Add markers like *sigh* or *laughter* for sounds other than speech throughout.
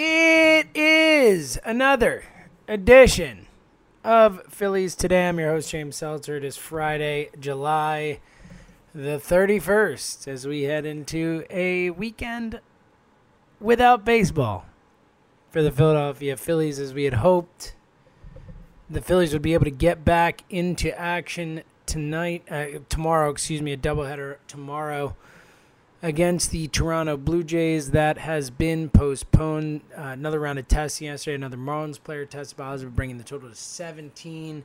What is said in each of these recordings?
It is another edition of Phillies Today. I'm your host, James Seltzer. It is Friday, July the 31st, as we head into a weekend without baseball for the Philadelphia Phillies, as we had hoped. The Phillies would be able to get back into action tonight, uh, tomorrow, excuse me, a doubleheader tomorrow against the Toronto Blue Jays. That has been postponed. Uh, another round of tests yesterday. Another Marlins player tested positive, bringing the total to 17.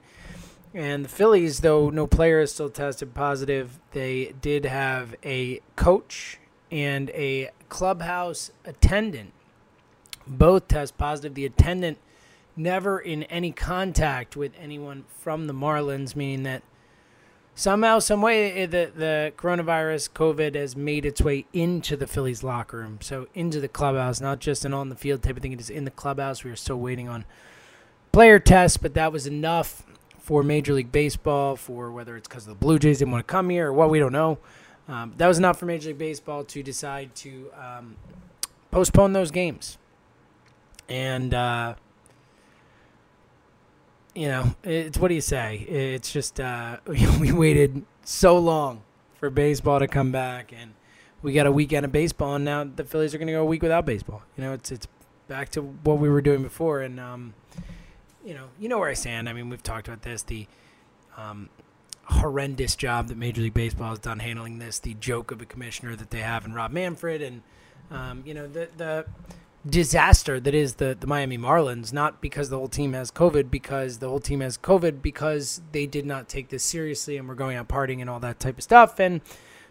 And the Phillies, though no player is still tested positive, they did have a coach and a clubhouse attendant both test positive. The attendant never in any contact with anyone from the Marlins, meaning that somehow, some way, the the coronavirus COVID has made its way into the Phillies locker room, so into the clubhouse, not just an on the field type of thing. It is in the clubhouse. We are still waiting on player tests, but that was enough for Major League Baseball. For whether it's because the Blue Jays didn't want to come here or what, we don't know. Um, that was enough for Major League Baseball to decide to um, postpone those games, and. Uh, you know, it's what do you say? It's just uh, *laughs* we waited so long for baseball to come back, and we got a weekend of baseball, and now the Phillies are going to go a week without baseball. You know, it's it's back to what we were doing before, and um, you know, you know where I stand. I mean, we've talked about this the um, horrendous job that Major League Baseball has done handling this, the joke of a commissioner that they have in Rob Manfred, and um, you know the the disaster that is the, the Miami Marlins, not because the whole team has COVID, because the whole team has COVID because they did not take this seriously and were going out partying and all that type of stuff. And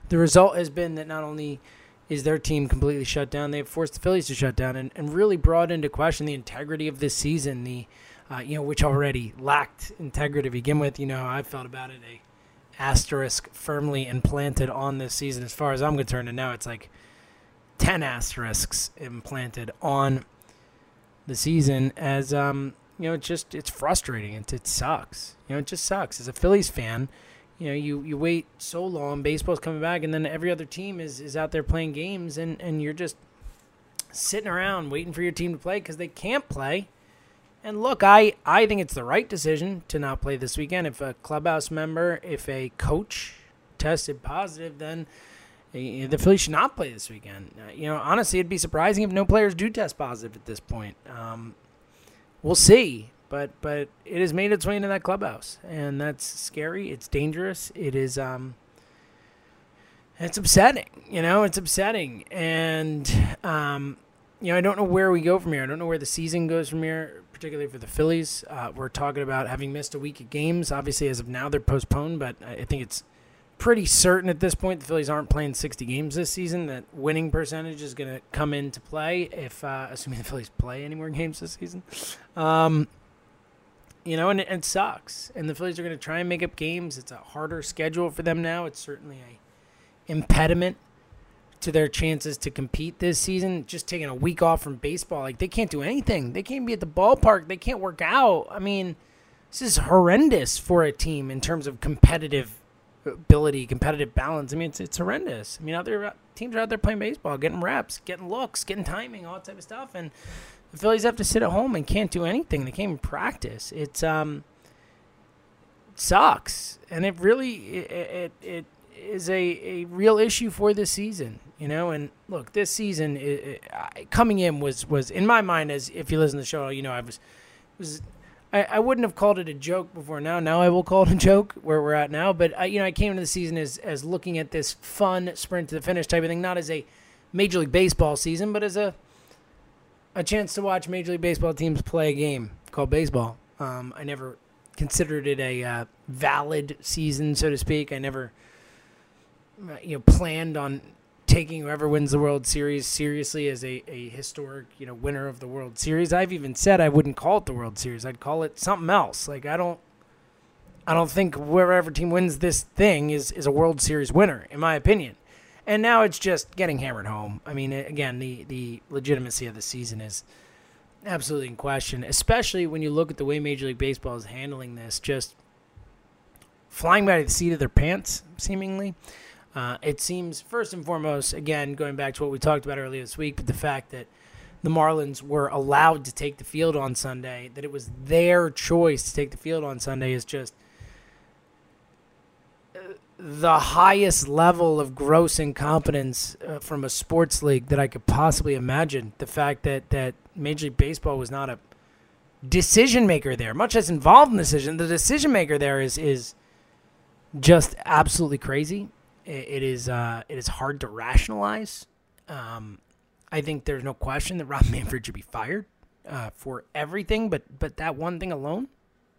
the result has been that not only is their team completely shut down, they've forced the Phillies to shut down and, and really brought into question the integrity of this season, the uh, you know, which already lacked integrity to begin with. You know, I felt about it a asterisk firmly implanted on this season as far as I'm concerned, and now it's like 10 asterisks implanted on the season as um you know it's just it's frustrating. It, it sucks. You know it just sucks. As a phillies fan you know you you wait so long. Baseball's coming back and then every other team is is out there playing games and and you're just sitting around waiting for your team to play because they can't play. And look i i think it's the right decision to not play this weekend. If a clubhouse member if a coach tested positive then the Phillies should not play this weekend. Uh, you know, honestly, it'd be surprising if no players do test positive at this point. Um, we'll see, but but it has made its way into that clubhouse, and that's scary. It's dangerous. It is. Um, it's upsetting. You know, it's upsetting, and um, you know, I don't know where we go from here. I don't know where the season goes from here, particularly for the Phillies. Uh, we're talking about having missed a week of games. Obviously, as of now, they're postponed, but I think it's pretty certain at this point the Phillies aren't playing 60 games this season. That winning percentage is going to come into play if, uh, assuming the Phillies play any more *laughs* games this season. Um, you know, and it, it sucks. And the Phillies are going to try and make up games. It's a harder schedule for them now. It's certainly a impediment to their chances to compete this season. Just taking a week off from baseball, like they can't do anything. They can't be at the ballpark. They can't work out. I mean, this is horrendous for a team in terms of competitive ability, competitive balance. I mean, it's it's horrendous. I mean, out there, teams are out there playing baseball, getting reps, getting looks, getting timing, all that type of stuff, and the Phillies have to sit at home and can't do anything. They can't even practice. It's um, it sucks, and it really it it it, is a, a real issue for this season. You know, and look, this season it, coming in was was in my mind as if you listen to the show, you know, I was was I, I wouldn't have called it a joke before now. Now I will call it a joke where we're at now. But I, you know, I came into the season as as looking at this fun sprint to the finish type of thing, not as a Major League Baseball season, but as a a chance to watch Major League Baseball teams play a game called baseball. Um, I never considered it a uh, valid season, so to speak. I never, uh, you know, planned on taking whoever wins the World Series seriously as a, a historic, you know, winner of the World Series. I've even said I wouldn't call it the World Series. I'd call it something else. Like I don't I don't think wherever team wins this thing is is a World Series winner, in my opinion. And now it's just getting hammered home. I mean, again, the the legitimacy of the season is absolutely in question, especially when you look at the way Major League Baseball is handling this, just flying by the seat of their pants, seemingly. Uh, it seems, first and foremost, again, going back to what we talked about earlier this week, but the fact that the Marlins were allowed to take the field on Sunday, that it was their choice to take the field on Sunday, is just uh, the highest level of gross incompetence uh, from a sports league that I could possibly imagine. The fact that, that Major League Baseball was not a decision maker there, much as involved in the decision. The decision maker there is is just absolutely crazy it is uh, it is hard to rationalize. Um, I think there's no question that Rob *laughs* Manfred should be fired uh, for everything, but but that one thing alone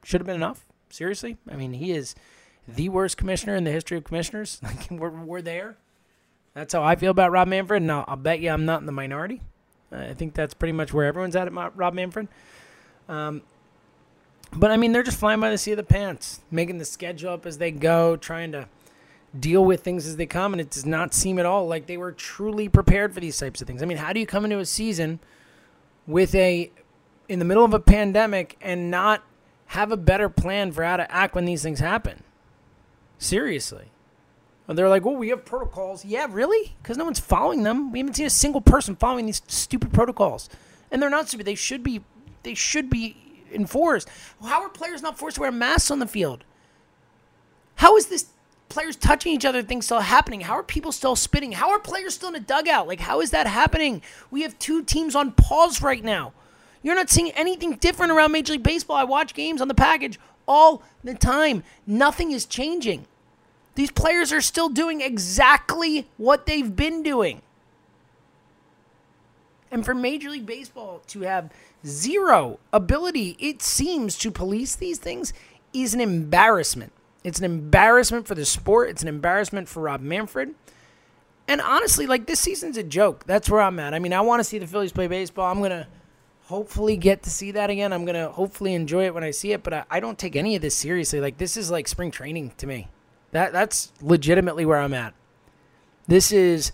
should have been enough. Seriously, I mean, he is the worst commissioner in the history of commissioners. *laughs* Like we're we're there. That's how I feel about Rob Manfred, and I'll, I'll bet you I'm not in the minority. Uh, I think that's pretty much where everyone's at at Rob Manfred. Um, but I mean, they're just flying by the seat of the pants, making the schedule up as they go, trying to deal with things as they come, and it does not seem at all like they were truly prepared for these types of things. I mean, how do you come into a season with a in the middle of a pandemic and not have a better plan for how to act when these things happen? Seriously. And they're like, well, we have protocols. Yeah, really? Because no one's following them. We haven't seen a single person following these stupid protocols. And they're not stupid. They should be they should be enforced. How are players not forced to wear masks on the field? How is this players touching each other things still happening? How are people still spitting? How are players still in a dugout? Like, how is that happening? We have two teams on pause right now. You're not seeing anything different around Major League Baseball. I watch games on the package all the time. Nothing is changing. These players are still doing exactly what they've been doing. And for Major League Baseball to have zero ability, it seems, to police these things is an embarrassment. It's an embarrassment for the sport. It's an embarrassment for Rob Manfred. And honestly, like this season's a joke. That's where I'm at. I mean, I want to see the Phillies play baseball. I'm gonna hopefully get to see that again. I'm gonna hopefully enjoy it when I see it. But I, I don't take any of this seriously. Like this is like spring training to me. That that's legitimately where I'm at. This is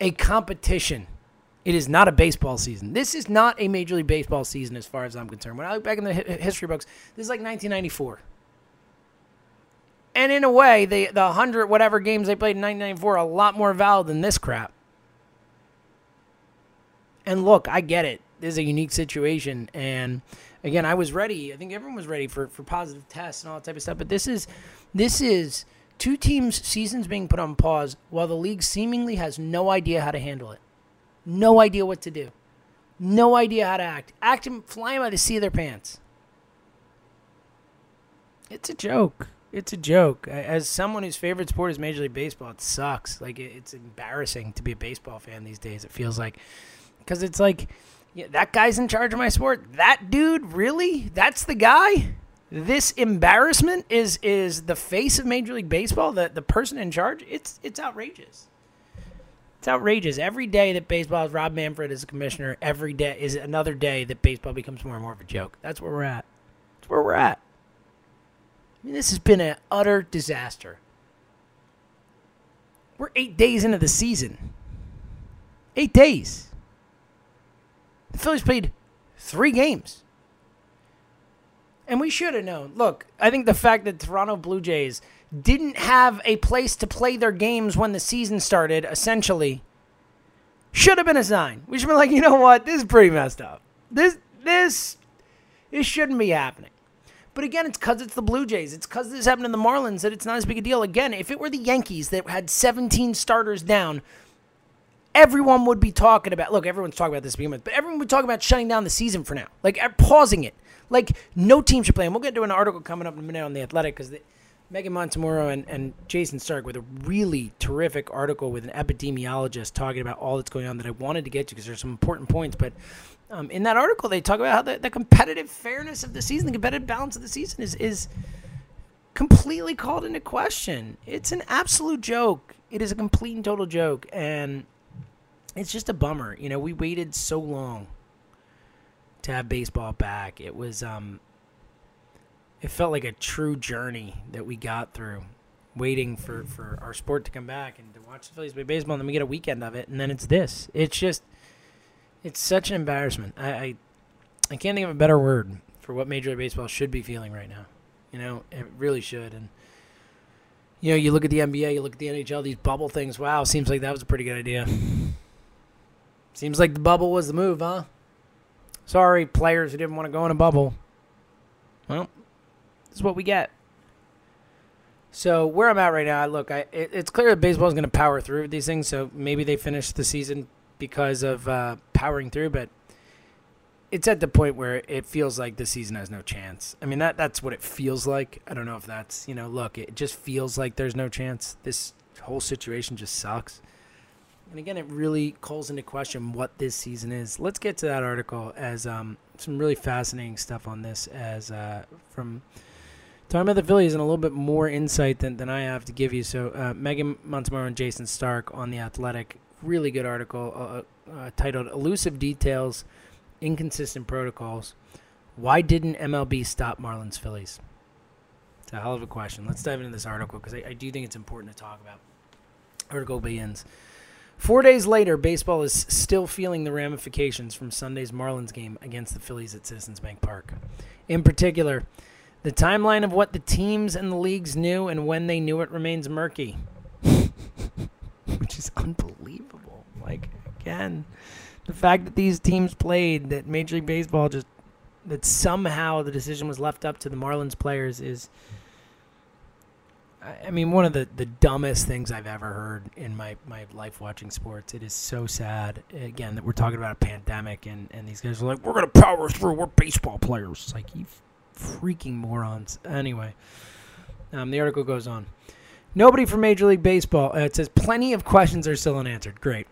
a competition. It is not a baseball season. This is not a Major League Baseball season as far as I'm concerned. When I look back in the history books, this is like 1994. And in a way, the the hundred whatever games they played in 1994 are a lot more valid than this crap. And look, I get it. This is a unique situation, and again, I was ready. I think everyone was ready for for positive tests and all that type of stuff. But this is this is two teams' seasons being put on pause while the league seemingly has no idea how to handle it, no idea what to do, no idea how to act, acting flying by the seat of their pants. It's a joke it's a joke. As someone whose favorite sport is Major League Baseball, it sucks. Like it's embarrassing to be a baseball fan these days. It feels like because it's like yeah, that guy's in charge of my sport. That dude, really? That's the guy. This embarrassment is is the face of Major League Baseball. The the person in charge. It's it's outrageous. It's outrageous. Every day that baseball is Rob Manfred as a commissioner, every day is another day that baseball becomes more and more of a joke. That's where we're at. That's where we're at. I mean, this has been an utter disaster. We're eight days into the season. Eight days. The Phillies played three games. And we should have known. Look, I think the fact that Toronto Blue Jays didn't have a place to play their games when the season started, essentially, should have been a sign. We should have been like, you know what? This is pretty messed up. This this this shouldn't be happening. But again, it's because it's the Blue Jays. It's because this happened in the Marlins that it's not as big a deal. Again, if it were the Yankees that had 17 starters down, everyone would be talking about. Look, everyone's talking about this with, but everyone would talking about shutting down the season for now, like uh, pausing it. Like no team should play. And we'll get to an article coming up in a minute on the Athletic because Megan Montemurro and, and Jayson Stark with a really terrific article with an epidemiologist talking about all that's going on that I wanted to get to because there's some important points. But um, in that article, they talk about how the, the competitive fairness of the season, the competitive balance of the season is is completely called into question. It's an absolute joke. It is a complete and total joke, and it's just a bummer. You know, we waited so long to have baseball back. It was um it felt like a true journey that we got through waiting for for our sport to come back and to watch the Phillies play baseball and then we get a weekend of it and then it's this. It's just it's such an embarrassment. I I, I can't think of a better word for what Major League Baseball should be feeling right now. You know, it really should and you know, you look at the NBA, you look at the NHL, these bubble things. Wow, seems like that was a pretty good idea. Seems like the bubble was the move, huh? Sorry, players who didn't want to go in a bubble. Well, this is what we get. So where I'm at right now, look, I it, it's clear that baseball is going to power through these things. So maybe they finish the season because of uh, powering through, but it's at the point where it feels like the season has no chance. I mean that that's what it feels like. I don't know if that's you know, look, it just feels like there's no chance. This whole situation just sucks. And again, it really calls into question what this season is. Let's get to that article as um, some really fascinating stuff on this as uh, from talking about the Phillies and a little bit more insight than, than I have to give you. So uh, Megan Montemurro and Jayson Stark on the Athletic, really good article uh, uh, titled "Elusive Details, Inconsistent Protocols." Why didn't MLB stop Marlins Phillies? It's a hell of a question. Let's dive into this article because I, I do think it's important to talk about. Article begins. Four days later, baseball is still feeling the ramifications from Sunday's Marlins game against the Phillies at Citizens Bank Park. In particular, the timeline of what the teams and the leagues knew and when they knew it remains murky, *laughs* is unbelievable. Like, again, the fact that these teams played, that Major League Baseball just, that somehow the decision was left up to the Marlins players is I mean, one of the, the dumbest things I've ever heard in my, my life watching sports. It is so sad, again, that we're talking about a pandemic and, and these guys are like, we're going to power through. We're baseball players. It's like, you freaking morons. Anyway, um, the article goes on. Nobody from Major League Baseball, uh, it says, plenty of questions are still unanswered. Great.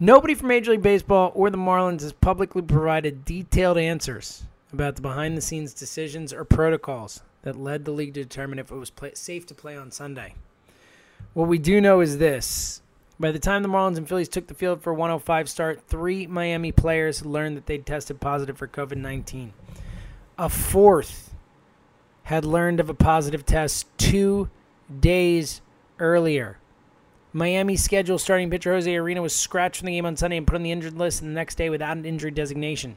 Nobody from Major League Baseball or the Marlins has publicly provided detailed answers about the behind the scenes decisions or protocols that led the league to determine if it was play- safe to play on Sunday. What we do know is this. By the time the Marlins and Phillies took the field for a 105 start, three Miami players learned that they'd tested positive for COVID 19. A fourth had learned of a positive test two days earlier. Miami's scheduled starting pitcher Jose Ureña was scratched from the game on Sunday and put on the injured list the next day without an injury designation.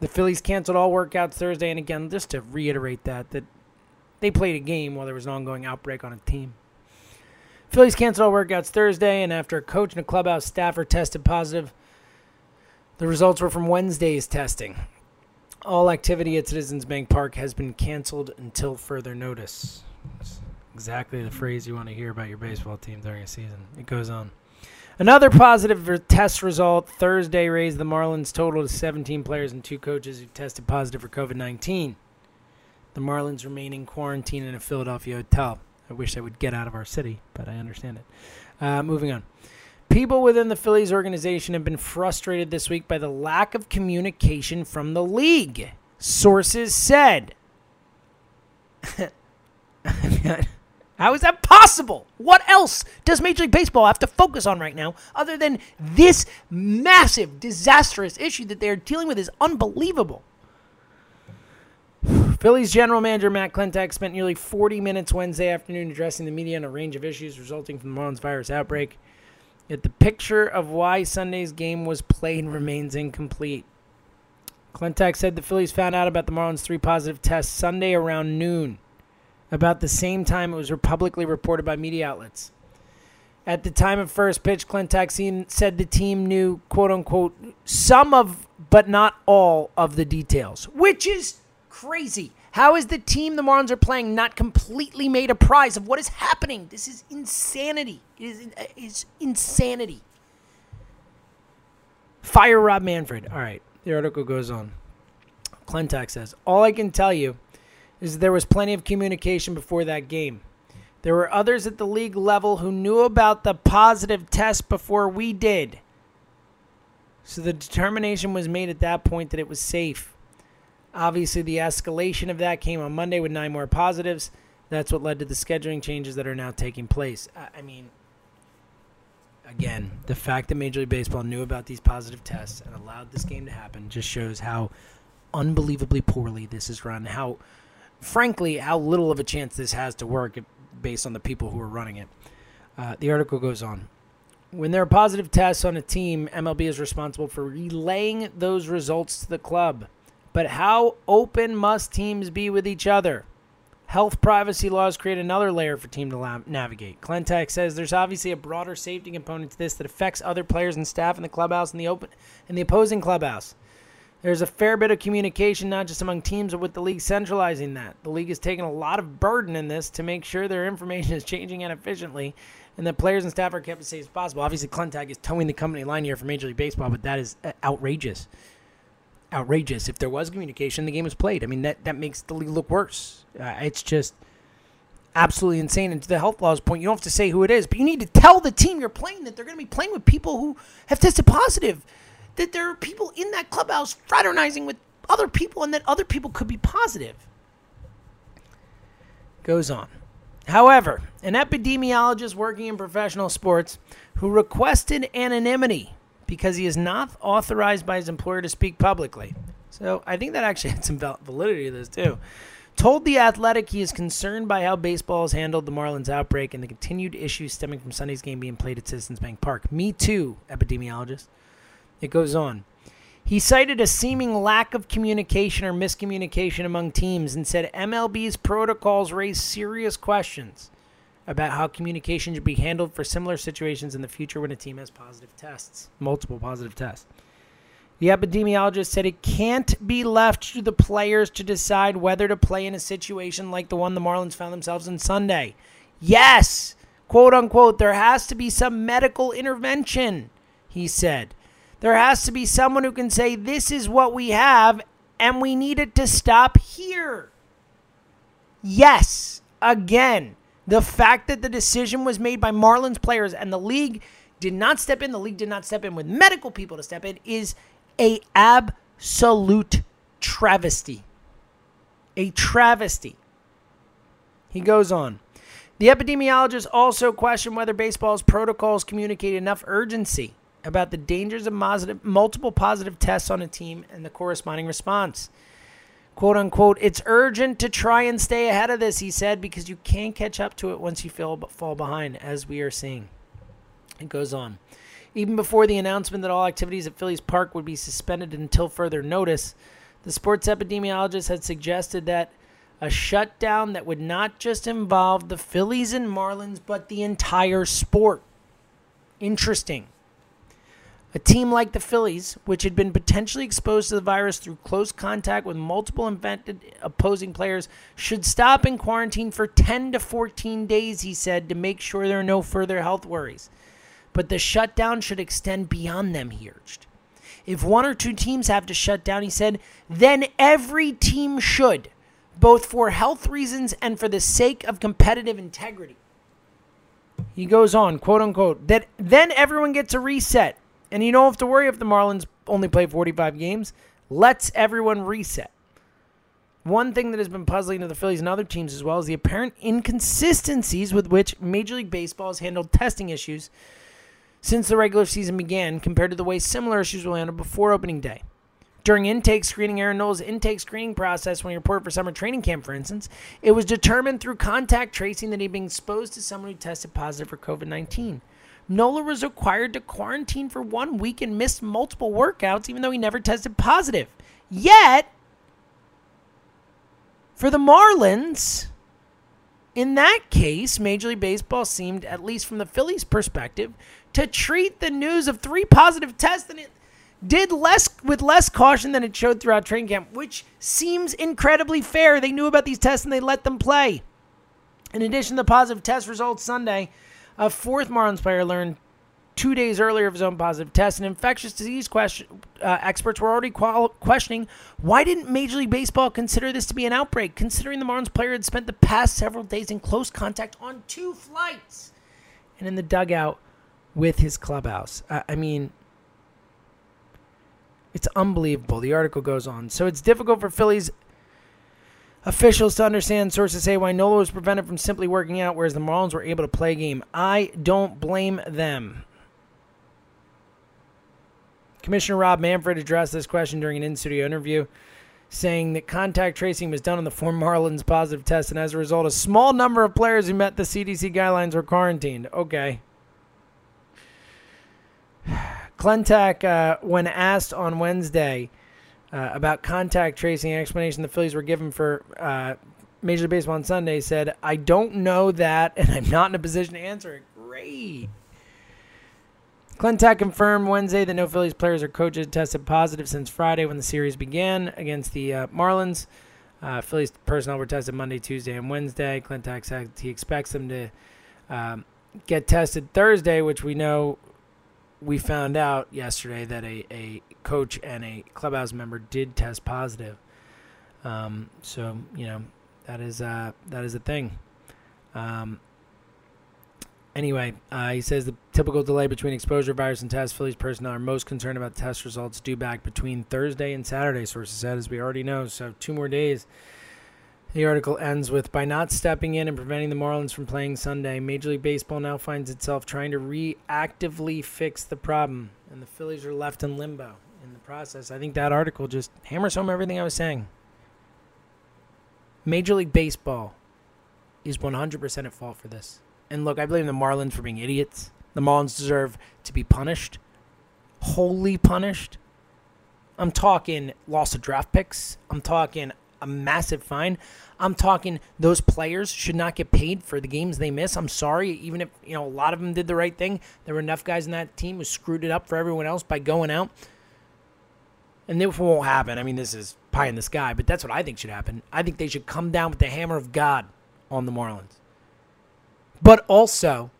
The Phillies canceled all workouts Thursday, and again, just to reiterate that that they played a game while there was an ongoing outbreak on a team. Phillies canceled all workouts Thursday, and after a coach and a clubhouse staffer tested positive, the results were from Wednesday's testing. All activity at Citizens Bank Park has been canceled until further notice. It's exactly the phrase you want to hear about your baseball team during a season. It goes on. Another positive test result Thursday raised the Marlins total to 17 players and two coaches who tested positive for COVID 19. The Marlins remain in quarantine in a Philadelphia hotel. I wish I would get out of our city, but I understand it. Uh, moving on. People within the Phillies organization have been frustrated this week by the lack of communication from the league. Sources said. *laughs* How is that possible? What else does Major League Baseball have to focus on right now other than this massive, disastrous issue that they're dealing with is unbelievable? Phillies general manager Matt Klentak spent nearly 40 minutes Wednesday afternoon addressing the media on a range of issues resulting from the Marlins virus outbreak. Yet the picture of why Sunday's game was played remains incomplete. Klentak said the Phillies found out about the Marlins' three positive tests Sunday around noon about the same time it was publicly reported by media outlets. At the time of first pitch, Clint Klentak said the team knew, quote unquote, some of, but not all of the details, which is crazy. How is the team the Marlins are playing not completely made a prize of what is happening? This is insanity. It is, uh, it is insanity. Fire Rob Manfred. All right. The article goes on. Klentak says, All I can tell you is there was plenty of communication before that game. There were others at the league level who knew about the positive test before we did. So the determination was made at that point that it was safe. Obviously, the escalation of that came on Monday with nine more positives. That's what led to the scheduling changes that are now taking place. I mean, again, the fact that Major League Baseball knew about these positive tests and allowed this game to happen just shows how unbelievably poorly this is run. How, frankly, how little of a chance this has to work based on the people who are running it. Uh, the article goes on. When there are positive tests on a team, MLB is responsible for relaying those results to the club. But how open must teams be with each other? Health privacy laws create another layer for team to la- navigate. Klentak says there's obviously a broader safety component to this that affects other players and staff in the clubhouse and the open and the opposing clubhouse. There's a fair bit of communication, not just among teams, but with the league centralizing that. The league is taking a lot of burden in this to make sure their information is changing and efficiently, and that players and staff are kept as safe as possible. Obviously, Klentak is toeing the company line here for Major League Baseball, but that is uh, outrageous. Outrageous. If there was communication, the game was played. I mean, that, that makes the league look worse. Uh, it's just absolutely insane. And to the health laws point, you don't have to say who it is, but you need to tell the team you're playing that they're going to be playing with people who have tested positive that there are people in that clubhouse fraternizing with other people and that other people could be positive. Goes on. However, an epidemiologist working in professional sports who requested anonymity because he is not authorized by his employer to speak publicly. So I think that actually *laughs* had some validity to this too. Told The Athletic he is concerned by how baseball has handled the Marlins outbreak and the continued issues stemming from Sunday's game being played at Citizens Bank Park. Me too, epidemiologist. It goes on. He cited a seeming lack of communication or miscommunication among teams and said MLB's protocols raise serious questions about how communication should be handled for similar situations in the future when a team has positive tests, multiple positive tests. The epidemiologist said it can't be left to the players to decide whether to play in a situation like the one the Marlins found themselves in Sunday. Yes, quote unquote, there has to be some medical intervention, he said. There has to be someone who can say, this is what we have, and we need it to stop here. Yes, again, the fact that the decision was made by Marlins players and the league did not step in, the league did not step in with medical people to step in, is a absolute travesty. A travesty. He goes on. The epidemiologists also questioned whether baseball's protocols communicate enough urgency about the dangers of multiple positive tests on a team and the corresponding response. Quote unquote, it's urgent to try and stay ahead of this, he said, because you can't catch up to it once you feel, fall behind, as we are seeing. It goes on. Even before the announcement that all activities at Phillies Park would be suspended until further notice, the sports epidemiologist had suggested that a shutdown that would not just involve the Phillies and Marlins, but the entire sport. Interesting. A team like the Phillies, which had been potentially exposed to the virus through close contact with multiple infected opposing players, should stop in quarantine for 10 to 14 days, he said, to make sure there are no further health worries. But the shutdown should extend beyond them, he urged. If one or two teams have to shut down, he said, then every team should, both for health reasons and for the sake of competitive integrity. He goes on, quote unquote, that then everyone gets a reset and you don't have to worry if the Marlins only play 45 games. Let's everyone reset. One thing that has been puzzling to the Phillies and other teams as well is the apparent inconsistencies with which Major League Baseball has handled testing issues since the regular season began compared to the way similar issues were handled before opening day. During intake screening, Aaron Nola's intake screening process when he reported for summer training camp, for instance, it was determined through contact tracing that he'd been exposed to someone who tested positive for COVID 19. Nola was required to quarantine for one week and missed multiple workouts, even though he never tested positive. Yet, for the Marlins, in that case, Major League Baseball seemed, at least from the Phillies' perspective, to treat the news of three positive tests and it did less with less caution than it showed throughout training camp, which seems incredibly fair. They knew about these tests and they let them play. In addition to the positive test results Sunday, a fourth Marlins player learned two days earlier of his own positive test. And infectious disease question, uh, experts were already qual- questioning why didn't Major League Baseball consider this to be an outbreak, considering the Marlins player had spent the past several days in close contact on two flights and in the dugout with his clubhouse. I, I mean, it's unbelievable. The article goes on. So it's difficult for Phillies officials to understand. Sources say why Nola was prevented from simply working out, whereas the Marlins were able to play a game. I don't blame them. Commissioner Rob Manfred addressed this question during an in studio interview, saying that contact tracing was done on the four Marlins positive test, and as a result, a small number of players who met the CDC guidelines were quarantined. Okay. *sighs* Klentak, uh, when asked on Wednesday uh, about contact tracing, an explanation the Phillies were given for uh, Major League Baseball on Sunday, said, I don't know that, and I'm not in a position to answer it. Great. Klentak confirmed Wednesday that no Phillies players or coaches tested positive since Friday when the series began against the uh, Marlins. Uh, Phillies personnel were tested Monday, Tuesday, and Wednesday. Klentak said he expects them to um, get tested Thursday, which we know we found out yesterday that a, a coach and a clubhouse member did test positive. Um, so you know that is uh, that is a thing. Um, anyway, uh, he says the typical delay between exposure virus and test. Phillies personnel are most concerned about test results due back between Thursday and Saturday. Sources said, as we already know, so two more days. The article ends with By not stepping in and preventing the Marlins from playing Sunday, Major League Baseball now finds itself trying to reactively fix the problem, and the Phillies are left in limbo in the process. I think that article just hammers home everything I was saying. Major League Baseball is 100% at fault for this. And look, I blame the Marlins for being idiots. The Marlins deserve to be punished, wholly punished. I'm talking loss of draft picks. I'm talking a massive fine. I'm talking those players should not get paid for the games they miss. I'm sorry, even if you know a lot of them did the right thing. There were enough guys in that team who screwed it up for everyone else by going out. And this won't happen. I mean, this is pie in the sky, but that's what I think should happen. I think they should come down with the hammer of God on the Marlins. But also,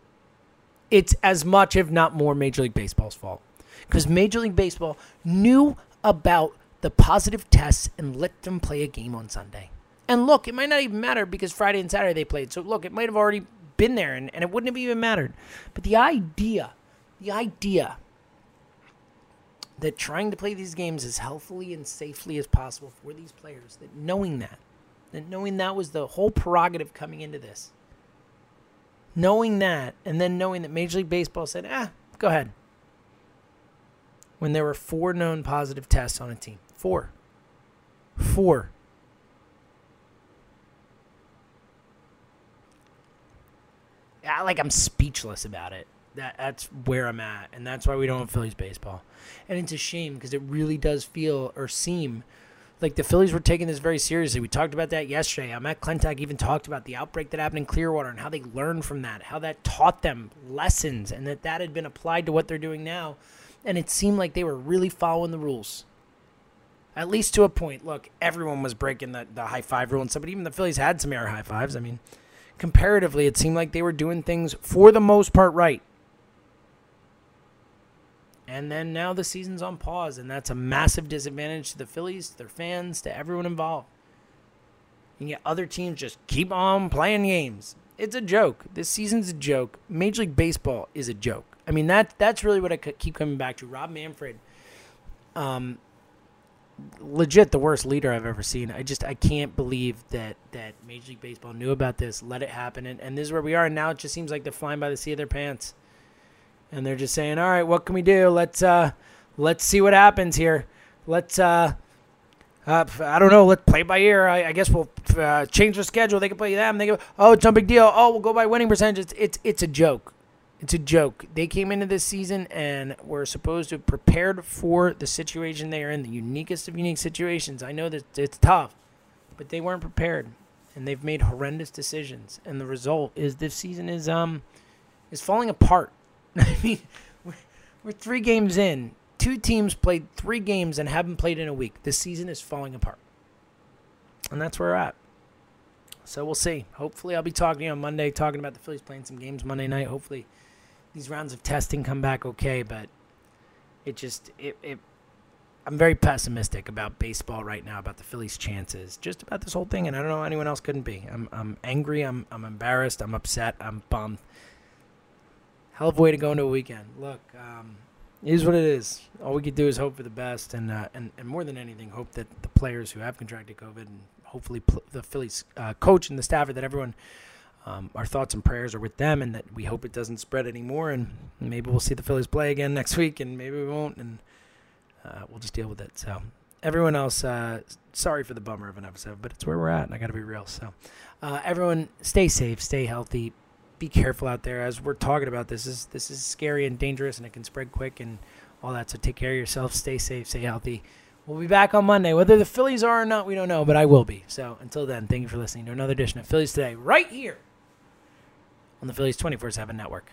it's as much, if not more, Major League Baseball's fault. Because Major League Baseball knew about the positive tests and let them play a game on Sunday. And look, it might not even matter because Friday and Saturday they played. So look, it might have already been there and, and it wouldn't have even mattered. But the idea, the idea that trying to play these games as healthily and safely as possible for these players, that knowing that, that knowing that was the whole prerogative coming into this, knowing that, and then knowing that Major League Baseball said, ah, go ahead. When there were four known positive tests on a team. Four. Four. I, like I'm speechless about it. That that's where I'm at, and that's why we don't have Phillies baseball. And it's a shame because it really does feel or seem like the Phillies were taking this very seriously. We talked about that yesterday. Matt Klentak even talked about the outbreak that happened in Clearwater and how they learned from that, how that taught them lessons, and that that had been applied to what they're doing now. And it seemed like they were really following the rules at least to a point. Look, everyone was breaking the, the high five rule and stuff, but even the Phillies had some air high fives. I mean, comparatively, it seemed like they were doing things for the most part right. And then now the season's on pause, and that's a massive disadvantage to the Phillies, to their fans, to everyone involved. And yet other teams just keep on playing games. It's a joke. This season's a joke. Major League Baseball is a joke. I mean that that's really what I keep coming back to. Rob Manfred, um, legit the worst leader I've ever seen. I just I can't believe that that Major League Baseball knew about this, let it happen, and, and this is where we are. And now it just seems like they're flying by the seat of their pants, and they're just saying, "All right, what can we do? Let's uh, let's see what happens here. Let's uh." Uh, I don't know. Let's play by ear. I, I guess we'll uh, change the schedule. They can play them. They go, oh, it's no big deal. Oh, we'll go by winning percentage. It's, it's it's a joke. It's a joke. They came into this season and were supposed to have prepared for the situation they are in, the uniquest of unique situations. I know that it's tough, but they weren't prepared, and they've made horrendous decisions. And the result is this season is um is falling apart. *laughs* I mean, we're, we're three games in two teams played three games and haven't played in a week. This season is falling apart. And that's where we're at. So we'll see. Hopefully, I'll be talking to you on Monday, talking about the Phillies playing some games Monday night. Hopefully, these rounds of testing come back okay, but it just, it, it I'm very pessimistic about baseball right now, about the Phillies' chances, just about this whole thing, and I don't know anyone else couldn't be. I'm, I'm angry, I'm, I'm embarrassed, I'm upset, I'm bummed. Hell of a way to go into a weekend. Look, um, it is what it is. All we could do is hope for the best, and uh, and and more than anything, hope that the players who have contracted COVID, and hopefully pl- the Phillies uh, coach and the staff, that everyone, um, our thoughts and prayers are with them, and that we hope it doesn't spread anymore, and maybe we'll see the Phillies play again next week, and maybe we won't, and uh, we'll just deal with it. So everyone else, uh, sorry for the bummer of an episode, but it's where we're at, and I got to be real. So uh, everyone, stay safe, stay healthy, be careful out there. As we're talking about this, is this is scary and dangerous, and it can spread quick and all that. So take care of yourself, stay safe, stay healthy. We'll be back on Monday. Whether the Phillies are or not, we don't know, but I will be. So until then, thank you for listening to another edition of Phillies Today, right here on the Phillies 24 7 network.